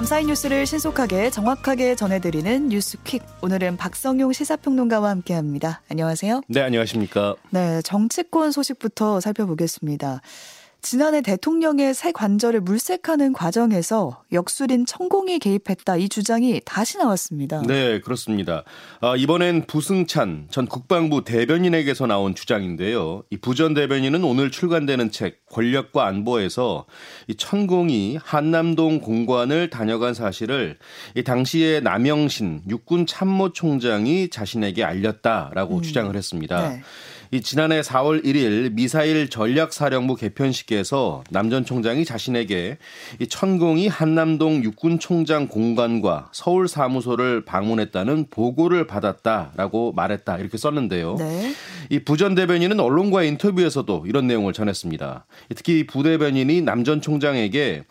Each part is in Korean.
밤사이 뉴스를 신속하게 정확하게 전해드리는 뉴스퀵. 오늘은 박성용 시사평론가와 함께합니다. 안녕하세요. 네, 안녕하십니까. 네, 정치권 소식부터 살펴보겠습니다. 지난해 대통령의 새 관절을 물색하는 과정에서 역술인 천공이 개입했다 이 주장이 다시 나왔습니다. 네, 그렇습니다. 아, 이번엔 부승찬 전 국방부 대변인에게서 나온 주장인데요. 이 부전 대변인은 오늘 출간되는 책 권력과 안보에서 이 천공이 한남동 공관을 다녀간 사실을 이 당시에 남영신 육군 참모총장이 자신에게 알렸다라고 음. 주장을 했습니다. 네. 이 지난해 4월 1일 미사일 전략사령부 개편식에서 남전 총장이 자신에게 이 천공이 한남동 육군총장 공관과 서울 사무소를 방문했다는 보고를 받았다라고 말했다 이렇게 썼는데요. 네. 이 부전 대변인은 언론과의 인터뷰에서도 이런 내용을 전했습니다. 특히 부 대변인이 남전 총장에게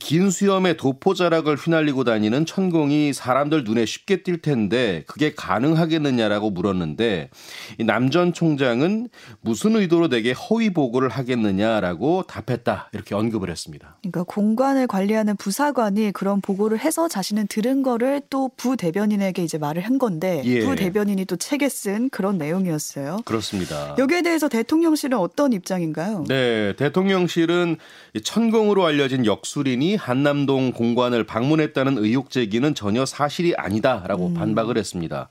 긴 수염의 도포자락을 휘날리고 다니는 천공이 사람들 눈에 쉽게 띌 텐데 그게 가능하겠느냐라고 물었는데 남전 총장은 대통령은 무슨 의도로 내게 허위 보고를 하겠느냐라고 답했다 이렇게 언급을 했습니다. 그러니까 공관을 관리하는 부사관이 그런 보고를 해서 자신은 들은 거를 또 부 대변인에게 이제 말을 한 건데 예. 부 대변인이 또 책에 쓴 그런 내용이었어요. 그렇습니다. 여기에 대해서 대통령실은 어떤 입장인가요? 네, 대통령실은 천공으로 알려진 역술인이 한남동 공관을 방문했다는 의혹 제기는 전혀 사실이 아니다라고 음. 반박을 했습니다.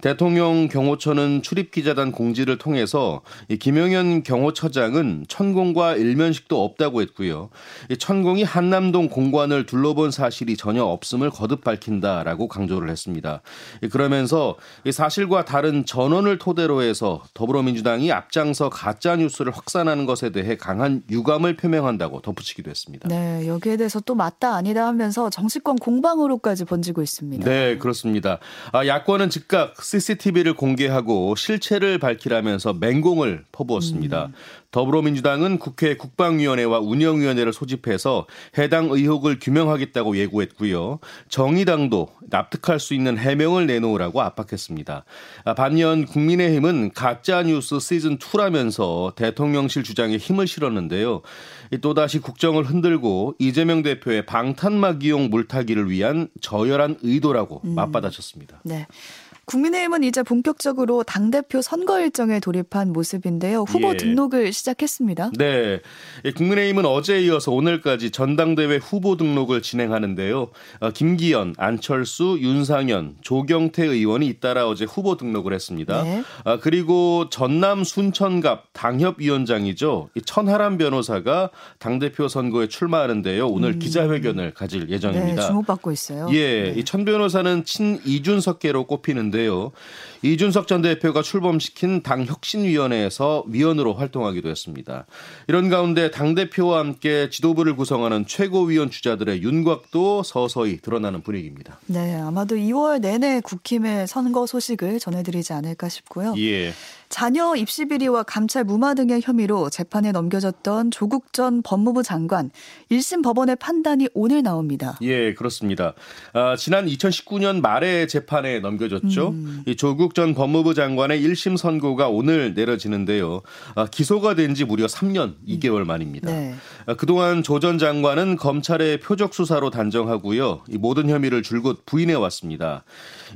대통령 경호처는 출입기자단 공지를 통해서 김영현 경호처장은 천공과 일면식도 없다고 했고요. 천공이 한남동 공관을 둘러본 사실이 전혀 없음을 거듭 밝힌다라고 강조를 했습니다. 그러면서 사실과 다른 전원을 토대로 해서 더불어민주당이 앞장서 가짜 뉴스를 확산하는 것에 대해 강한 유감을 표명한다고 덧붙이기도 했습니다. 네, 여기에 대해서 또 맞다 아니다 하면서 정치권 공방으로까지 번지고 있습니다. 네, 그렇습니다. 아, 야권은 즉각 CCTV를 공개하고 실체를 밝히라면서 맹공을 퍼부었습니다. 음. 더불어민주당은 국회 국방위원회와 운영위원회를 소집해서 해당 의혹을 규명하겠다고 예고했고요. 정의당도 납득할 수 있는 해명을 내놓으라고 압박했습니다. 아, 반면 국민의힘은 가짜뉴스 시즌2라면서 대통령실 주장에 힘을 실었는데요. 또다시 국정을 흔들고 이재명 대표의 방탄막 이용 물타기를 위한 저열한 의도라고 음. 맞받아쳤습니다. 네. 국민의힘은 이제 본격적으로 당대표 선거 일정에 돌입한 모습인데요. 후보 예. 등록을 시작했습니다. 네. 국민의힘은 어제에 이어서 오늘까지 전당대회 후보 등록을 진행하는데요. 어, 김기현, 안철수, 윤상현, 조경태 의원이 잇따라 어제 후보 등록을 했습니다. 네. 아, 그리고 전남 순천갑 당협위원장이죠. 천하람 변호사가 당대표 선거에 출마하는데요. 오늘 음. 기자회견을 가질 예정입니다. 네, 주목받고 있어요. 예. 네. 이천 변호사는 친 이준석계로 꼽히는데 있는데요. 이준석 전 대표가 출범시킨 당 혁신위원회에서 위원으로 활동하기도 했습니다. 이런 가운데 당 대표와 함께 지도부를 구성하는 최고위원 주자들의 윤곽도 서서히 드러나는 분위기입니다. 네, 아마도 2월 내내 국힘의 선거 소식을 전해드리지 않을까 싶고요. 예. 자녀 입시 비리와 감찰 무마 등의 혐의로 재판에 넘겨졌던 조국 전 법무부 장관 1심 법원의 판단이 오늘 나옵니다. 예, 그렇습니다. 아, 지난 2019년 말에 재판에 넘겨졌죠. 음. 이 조국 전 법무부 장관의 1심 선고가 오늘 내려지는데요. 아, 기소가 된 지 무려 3년 2개월 만입니다. 네. 아, 그동안 조 전 장관은 검찰의 표적 수사로 단정하고요. 이 모든 혐의를 줄곧 부인해 왔습니다.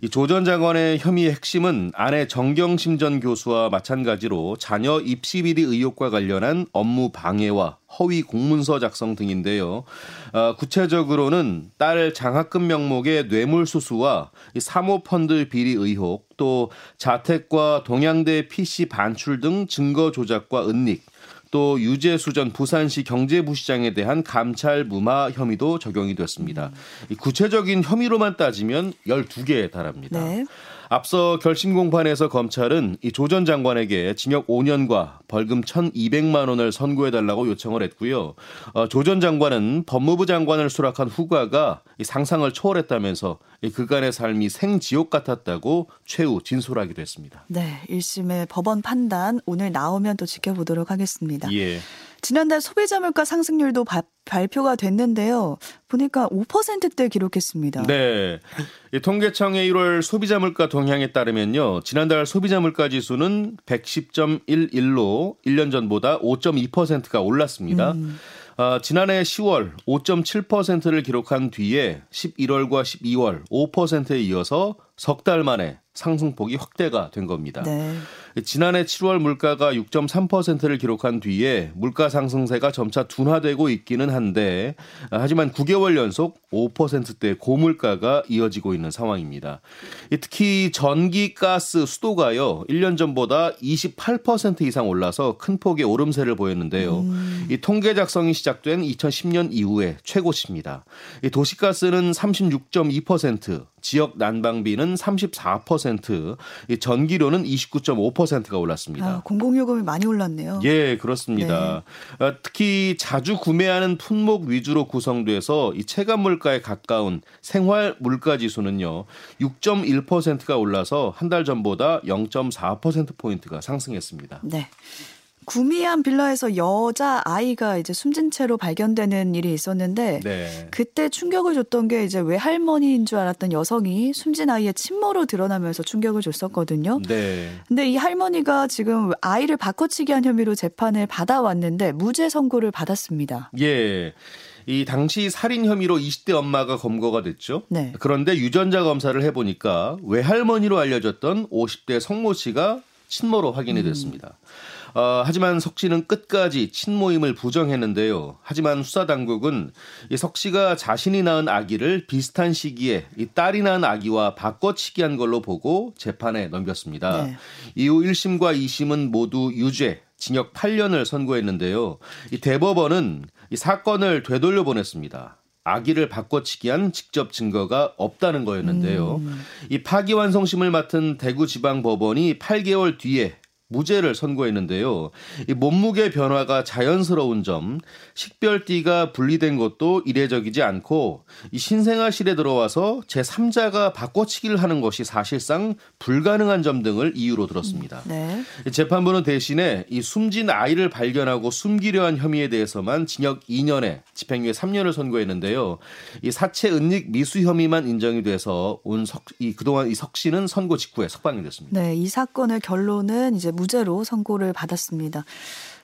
이 조 전 장관의 혐의의 핵심은 아내 정경심 전 교수와 마찬가지로 자녀 입시 비리 의혹과 관련한 업무 방해와 허위 공문서 작성 등인데요. 어, 구체적으로는 딸 장학금 명목의 뇌물 수수와 사모펀드 비리 의혹, 또 자택과 동양대 PC 반출 등 증거 조작과 은닉, 또 유재수 전 부산시 경제부시장에 대한 감찰 무마 혐의도 적용이 됐습니다. 음. 구체적인 혐의로만 따지면 12개에 달합니다. 네. 앞서 결심 공판에서 검찰은 이 조 전 장관에게 징역 5년과 벌금 1,200만 원을 선고해 달라고 요청을 했고요. 어, 조전 장관은 법무부 장관을 수락한 후과가 이 상상을 초월했다면서 이 그간의 삶이 생지옥 같았다고 최후 진술하기도 했습니다. 네, 1심의 법원 판단 오늘 나오면 또 지켜보도록 하겠습니다. 예. 지난달 소비자 물가 상승률도 바, 발표가 됐는데요. 보니까 5%대 기록했습니다. 네. 통계청의 1월 소비자 물가 동향에 따르면요. 지난달 소비자 물가 지수는 110.11로 1년 전보다 5.2%가 올랐습니다. 음. 어, 지난해 10월 5.7%를 기록한 뒤에 11월과 12월 5%에 이어서 석 달 만에 상승폭이 확대가 된 겁니다. 네. 지난해 7월 물가가 6.3%를 기록한 뒤에 물가 상승세가 점차 둔화되고 있기는 한데 하지만 9개월 연속 5%대 고물가가 이어지고 있는 상황입니다. 특히 전기, 가스, 수도가요. 1년 전보다 28% 이상 올라서 큰 폭의 오름세를 보였는데요. 음. 이 통계 작성이 시작된 2010년 이후에 최고치입니다. 이 도시가스는 36.2%, 지역 난방비는 34%, 이 전기료는 29.5%가 올랐습니다. 아, 공공요금이 많이 올랐네요. 예, 그렇습니다. 네. 어, 특히 자주 구매하는 품목 위주로 구성돼서 이 체감 물가에 가까운 생활 물가 지수는요. 6.1%가 올라서 한 달 전보다 0.4% 포인트가 상승했습니다. 네. 구미한 빌라에서 여자 아이가 이제 숨진 채로 발견되는 일이 있었는데 네. 그때 충격을 줬던 게 이제 외할머니인 줄 알았던 여성이 숨진 아이의 친모로 드러나면서 충격을 줬었거든요. 네. 근데 이 할머니가 지금 아이를 바꿔치기 한 혐의로 재판을 받아왔는데 무죄 선고를 받았습니다. 예. 이 당시 살인 혐의로 20대 엄마가 검거가 됐죠. 네. 그런데 유전자 검사를 해보니까 외할머니로 알려졌던 50대 성모 씨가 친모로 확인이 됐습니다. 음. 어, 하지만 석 씨는 끝까지 친모임을 부정했는데요. 하지만 수사 당국은 이석 씨가 자신이 낳은 아기를 비슷한 시기에 이 딸이 낳은 아기와 바꿔치기한 걸로 보고 재판에 넘겼습니다. 네. 이후 1심과 2심은 모두 유죄, 징역 8년을 선고했는데요. 이 대법원은 이 사건을 되돌려 보냈습니다. 아기를 바꿔치기한 직접 증거가 없다는 거였는데요. 음. 이 파기환송심을 맡은 대구지방법원이 8개월 뒤에 무죄를 선고했는데요. 이 몸무게 변화가 자연스러운 점, 식별띠가 분리된 것도 이례적이지 않고 이 신생아실에 들어와서 제3자가 바꿔치기를 하는 것이 사실상 불가능한 점 등을 이유로 들었습니다. 네. 재판부는 대신에 이 숨진 아이를 발견하고 숨기려 한 혐의에 대해서만 징역 2년에 집행유예 3년을 선고했는데요. 이 사체 은닉 미수 혐의만 인정이 돼서 온 석, 이 그동안 이 석 씨는 선고 직후에 석방이 됐습니다. 네, 이 사건의 결론은 이제 무죄로 선고를 받았습니다.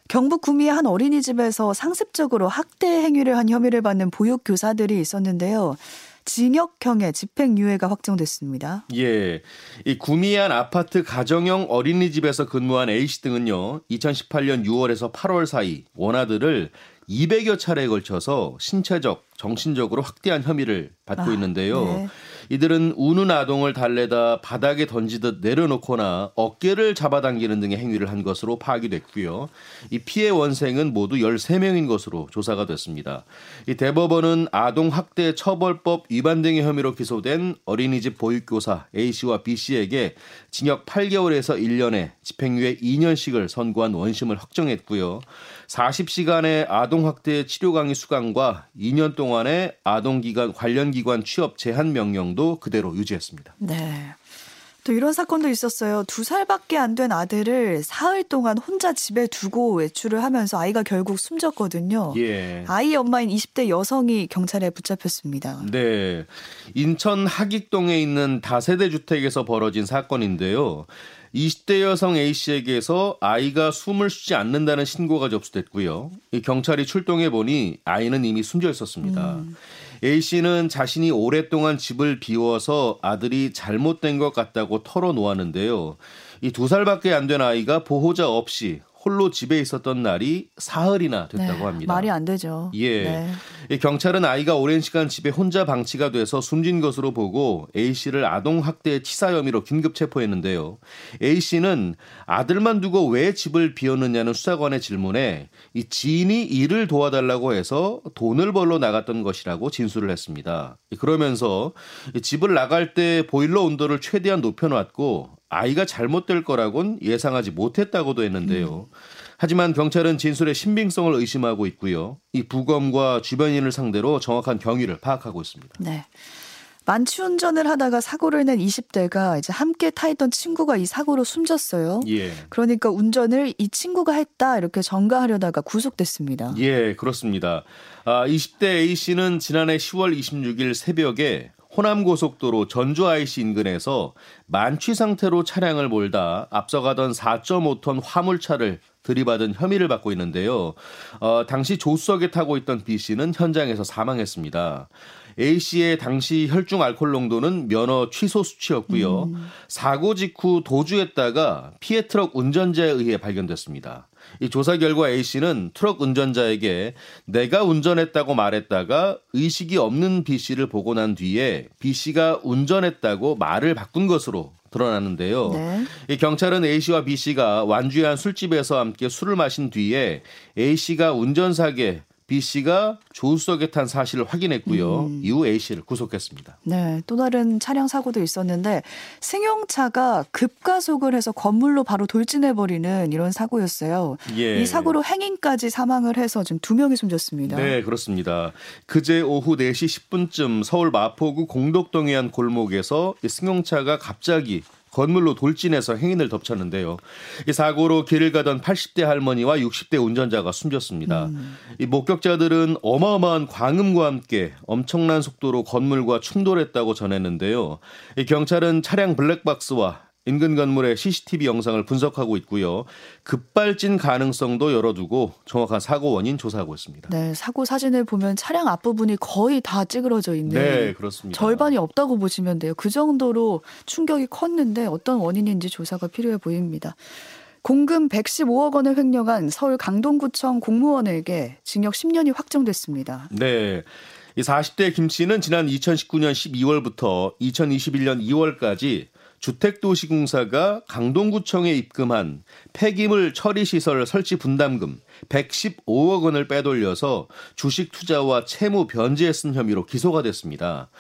경북 구미의 한 어린이집에서 상습적으로 학대 행위를 한 혐의를 받는 보육 교사들이 있었는데요. 징역형의 집행유예가 확정됐습니다. 예. 이 구미안 아파트 가정형 어린이집에서 근무한 A씨 등은요, 2018년 6월에서 8월 사이 원아들을 200여 차례에 걸쳐서 신체적, 정신적으로 확대한 혐의를 받고 아, 있는데요. 네. 이들은 우는 아동을 달래다 바닥에 던지듯 내려놓거나 어깨를 잡아당기는 등의 행위를 한 것으로 파악이 됐고요. 이 피해 원생은 모두 13명인 것으로 조사가 됐습니다. 이 대법원은 아동 학대 처벌법 위반 등의 혐의로 기소된 어린이집 보육교사 A씨와 B씨에게 징역 8개월에서 1년에 집행유예 2년씩을 선고한 원심을 확정했고요. 40시간의 아동학대 치료 강의 수강과 2년 동안의 아동기관 관련 기관 취업 제한 명령도 그대로 유지했습니다. 네. 또 이런 사건도 있었어요. 두 살밖에 안 된 아들을 사흘 동안 혼자 집에 두고 외출을 하면서 아이가 결국 숨졌거든요. 예. 아이 엄마인 20대 여성이 경찰에 붙잡혔습니다. 네. 인천 하익동에 있는 다세대 주택에서 벌어진 사건인데요. 20대 여성 A씨에게서 아이가 숨을 쉬지 않는다는 신고가 접수됐고요. 경찰이 출동해 보니 아이는 이미 숨져 있었습니다. 음. A씨는 자신이 오랫동안 집을 비워서 아들이 잘못된 것 같다고 털어놓았는데요. 이 두 살밖에 안 된 아이가 보호자 없이 홀로 집에 있었던 날이 사흘이나 됐다고 네, 합니다. 말이 안 되죠. 예. 네. 경찰은 아이가 오랜 시간 집에 혼자 방치가 돼서 숨진 것으로 보고 A 씨를 아동 학대 치사 혐의로 긴급 체포했는데요. A 씨는 아들만 두고 왜 집을 비웠느냐는 수사관의 질문에 이 지인이 일을 도와달라고 해서 돈을 벌러 나갔던 것이라고 진술을 했습니다. 그러면서 집을 나갈 때 보일러 온도를 최대한 높여놨고 아이가 잘못될 거라곤 예상하지 못했다고도 했는데요. 음. 하지만 경찰은 진술의 신빙성을 의심하고 있고요. 이 부검과 주변인을 상대로 정확한 경위를 파악하고 있습니다. 네. 만취 운전을 하다가 사고를 낸 20대가 이제 함께 타 있던 친구가 이 사고로 숨졌어요. 예. 그러니까 운전을 이 친구가 했다 이렇게 전가하려다가 구속됐습니다. 예, 그렇습니다. 아, 20대 A 씨는 지난해 10월 26일 새벽에 호남 고속도로 전주 IC 인근에서 만취 상태로 차량을 몰다 앞서가던 4.5톤 화물차를 들이받은 혐의를 받고 있는데요. 어, 당시 조수석에 타고 있던 B 씨는 현장에서 사망했습니다. A 씨의 당시 혈중 알코올 농도는 면허 취소 수치였고요. 음. 사고 직후 도주했다가 피해 트럭 운전자에 의해 발견됐습니다. 이 조사 결과 A 씨는 트럭 운전자에게 내가 운전했다고 말했다가 의식이 없는 B 씨를 보고 난 뒤에 B 씨가 운전했다고 말을 바꾼 것으로 드러났는데요. 네. 이 경찰은 A 씨와 B 씨가 완주의 한 술집에서 함께 술을 마신 뒤에 A 씨가 운전사게 B 씨가 조수석에 탄 사실을 확인했고요. 음. 이후 A 씨를 구속했습니다. 네, 또 다른 차량 사고도 있었는데 승용차가 급가속을 해서 건물로 바로 돌진해 버리는 이런 사고였어요. 예. 이 사고로 행인까지 사망을 해서 지금 두 명이 숨졌습니다. 네, 그렇습니다. 그제 오후 4시 10분쯤 서울 마포구 공덕동의 한 골목에서 승용차가 갑자기 건물로 돌진해서 행인을 덮쳤는데요. 이 사고로 길을 가던 80대 할머니와 60대 운전자가 숨졌습니다. 음. 이 목격자들은 어마어마한 광음과 함께 엄청난 속도로 건물과 충돌했다고 전했는데요. 이 경찰은 차량 블랙박스와 인근 건물의 CCTV 영상을 분석하고 있고요. 급발진 가능성도 열어두고 정확한 사고 원인 조사하고 있습니다. 네, 사고 사진을 보면 차량 앞부분이 거의 다 찌그러져 있는 네, 그렇습니다. 절반이 없다고 보시면 돼요. 그 정도로 충격이 컸는데 어떤 원인인지 조사가 필요해 보입니다. 공금 115억 원을 횡령한 서울 강동구청 공무원에게 징역 10년이 확정됐습니다. 네. 이 40대 김 씨는 지난 2019년 12월부터 2021년 2월까지 주택도시공사가 강동구청에 입금한 폐기물 처리시설 설치 분담금 115억 원을 빼돌려서 주식 투자와 채무 변제에 쓴 혐의로 기소가 됐습니다.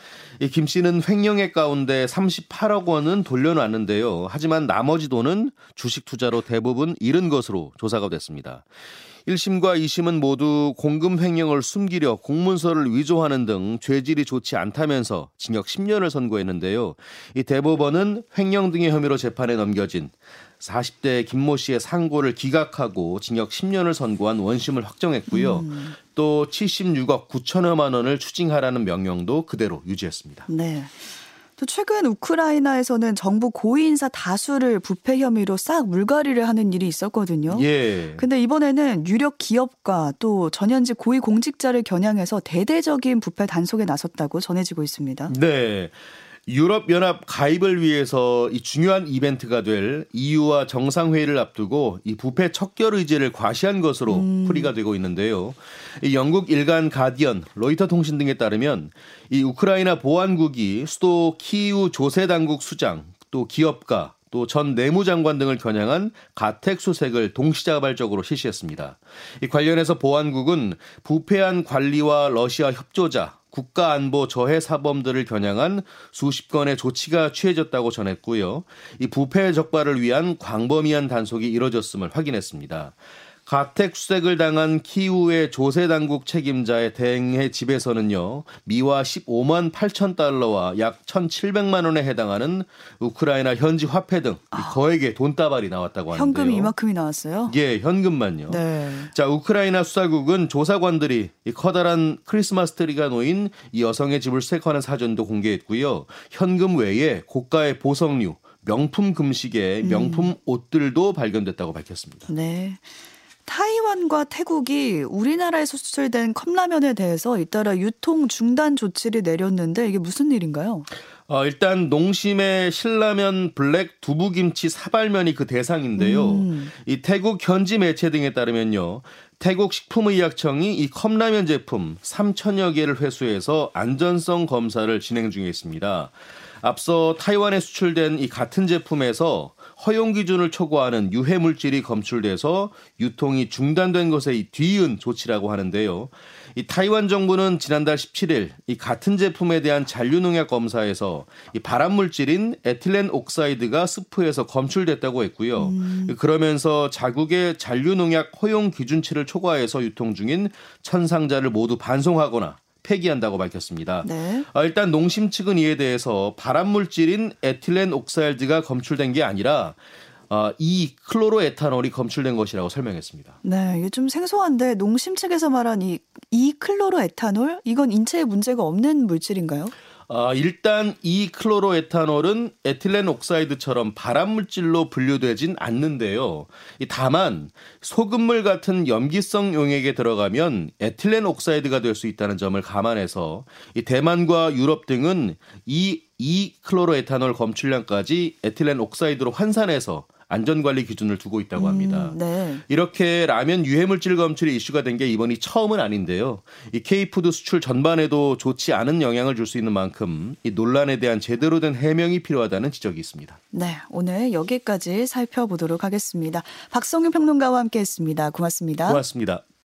이 김 씨는 횡령액 가운데 38억 원은 돌려놨는데요. 하지만 나머지 돈은 주식 투자로 대부분 잃은 것으로 조사가 됐습니다. 1심과 2심은 모두 공금 횡령을 숨기려 공문서를 위조하는 등 죄질이 좋지 않다면서 징역 10년을 선고했는데요. 이 대법원은 횡령 등의 혐의로 재판에 넘겨진 40대 김모 씨의 상고를 기각하고 징역 10년을 선고한 원심을 확정했고요. 음. 또 76억 9천여만 원을 추징하라는 명령도 그대로 유지했습니다. 네. 또 최근 우크라이나에서는 정부 고위 인사 다수를 부패 혐의로 싹 물갈이를 하는 일이 있었거든요. 예. 근데 이번에는 유력 기업과 또 전현직 고위 공직자를 겨냥해서 대대적인 부패 단속에 나섰다고 전해지고 있습니다. 네. 유럽연합 가입을 위해서 이 중요한 이벤트가 될 EU와 정상회의를 앞두고 이 부패 척결 의제를 과시한 것으로 음. 풀이가 되고 있는데요. 이 영국 일간 가디언, 로이터 통신 등에 따르면 이 우크라이나 보안국이 수도 키우 조세 당국 수장, 또 기업가, 또전 내무장관 등을 겨냥한 가택 수색을 동시자발적으로 실시했습니다. 이 관련해서 보안국은 부패한 관리와 러시아 협조자, 국가 안보 저해 사범들을 겨냥한 수십 건의 조치가 취해졌다고 전했고요. 이 부패 적발을 위한 광범위한 단속이 이뤄졌음을 확인했습니다. 가택 수색을 당한 키우의 조세 당국 책임자의 대행의 집에서는요 미화 15만 8천 달러와 약 1,700만 원에 해당하는 우크라이나 현지 화폐 등 아. 거액의 돈다발이 나왔다고 하는데요. 현금이 이만큼이 나왔어요? 예, 현금만요. 네. 자, 우크라이나 수사국은 조사관들이 이 커다란 크리스마스 트리가 놓인 이 여성의 집을 수색하는 사전도 공개했고요. 현금 외에 고가의 보석류, 명품 금시계, 명품 음. 옷들도 발견됐다고 밝혔습니다. 네. 타이완과 태국이 우리나라에서 수출된 컵라면에 대해서 잇따라 유통 중단 조치를 내렸는데 이게 무슨 일인가요? 어, 일단 농심의 신라면 블랙 두부김치 사발면이 그 대상인데요. 음. 이 태국 현지 매체 등에 따르면요. 태국 식품의약청이 이 컵라면 제품 3천여 개를 회수해서 안전성 검사를 진행 중에 있습니다. 앞서 타이완에 수출된 이 같은 제품에서 허용 기준을 초과하는 유해 물질이 검출돼서 유통이 중단된 것에 뒤이은 조치라고 하는데요. 이 타이완 정부는 지난달 17일 이 같은 제품에 대한 잔류 농약 검사에서 이 발암 물질인 에틸렌 옥사이드가 스프에서 검출됐다고 했고요. 음. 그러면서 자국의 잔류 농약 허용 기준치를 초과해서 유통 중인 천상자를 모두 반송하거나 폐기한다고 밝혔습니다. 네. 어, 일단 농심 측은 이에 대해서 발암 물질인 에틸렌 옥사이드가 검출된 게 아니라 어, 이 클로로에탄올이 검출된 것이라고 설명했습니다. 네, 이게 좀 생소한데 농심 측에서 말한 이, 이 클로로에탄올 이건 인체에 문제가 없는 물질인가요? 어, 일단 이 클로로에탄올은 에틸렌 옥사이드처럼 발암 물질로 분류되진 않는데요. 다만 소금물 같은 염기성 용액에 들어가면 에틸렌 옥사이드가 될 수 있다는 점을 감안해서 이 대만과 유럽 등은 이, 이 클로로에탄올 검출량까지 에틸렌 옥사이드로 환산해서 안전관리 기준을 두고 있다고 음, 합니다. 음, 네. 이렇게 라면 유해물질 검출이 이슈가 된 게 이번이 처음은 아닌데요. 이 K푸드 수출 전반에도 좋지 않은 영향을 줄 수 있는 만큼 이 논란에 대한 제대로 된 해명이 필요하다는 지적이 있습니다. 네, 오늘 여기까지 살펴보도록 하겠습니다. 박성윤 평론가와 함께했습니다. 고맙습니다. 고맙습니다.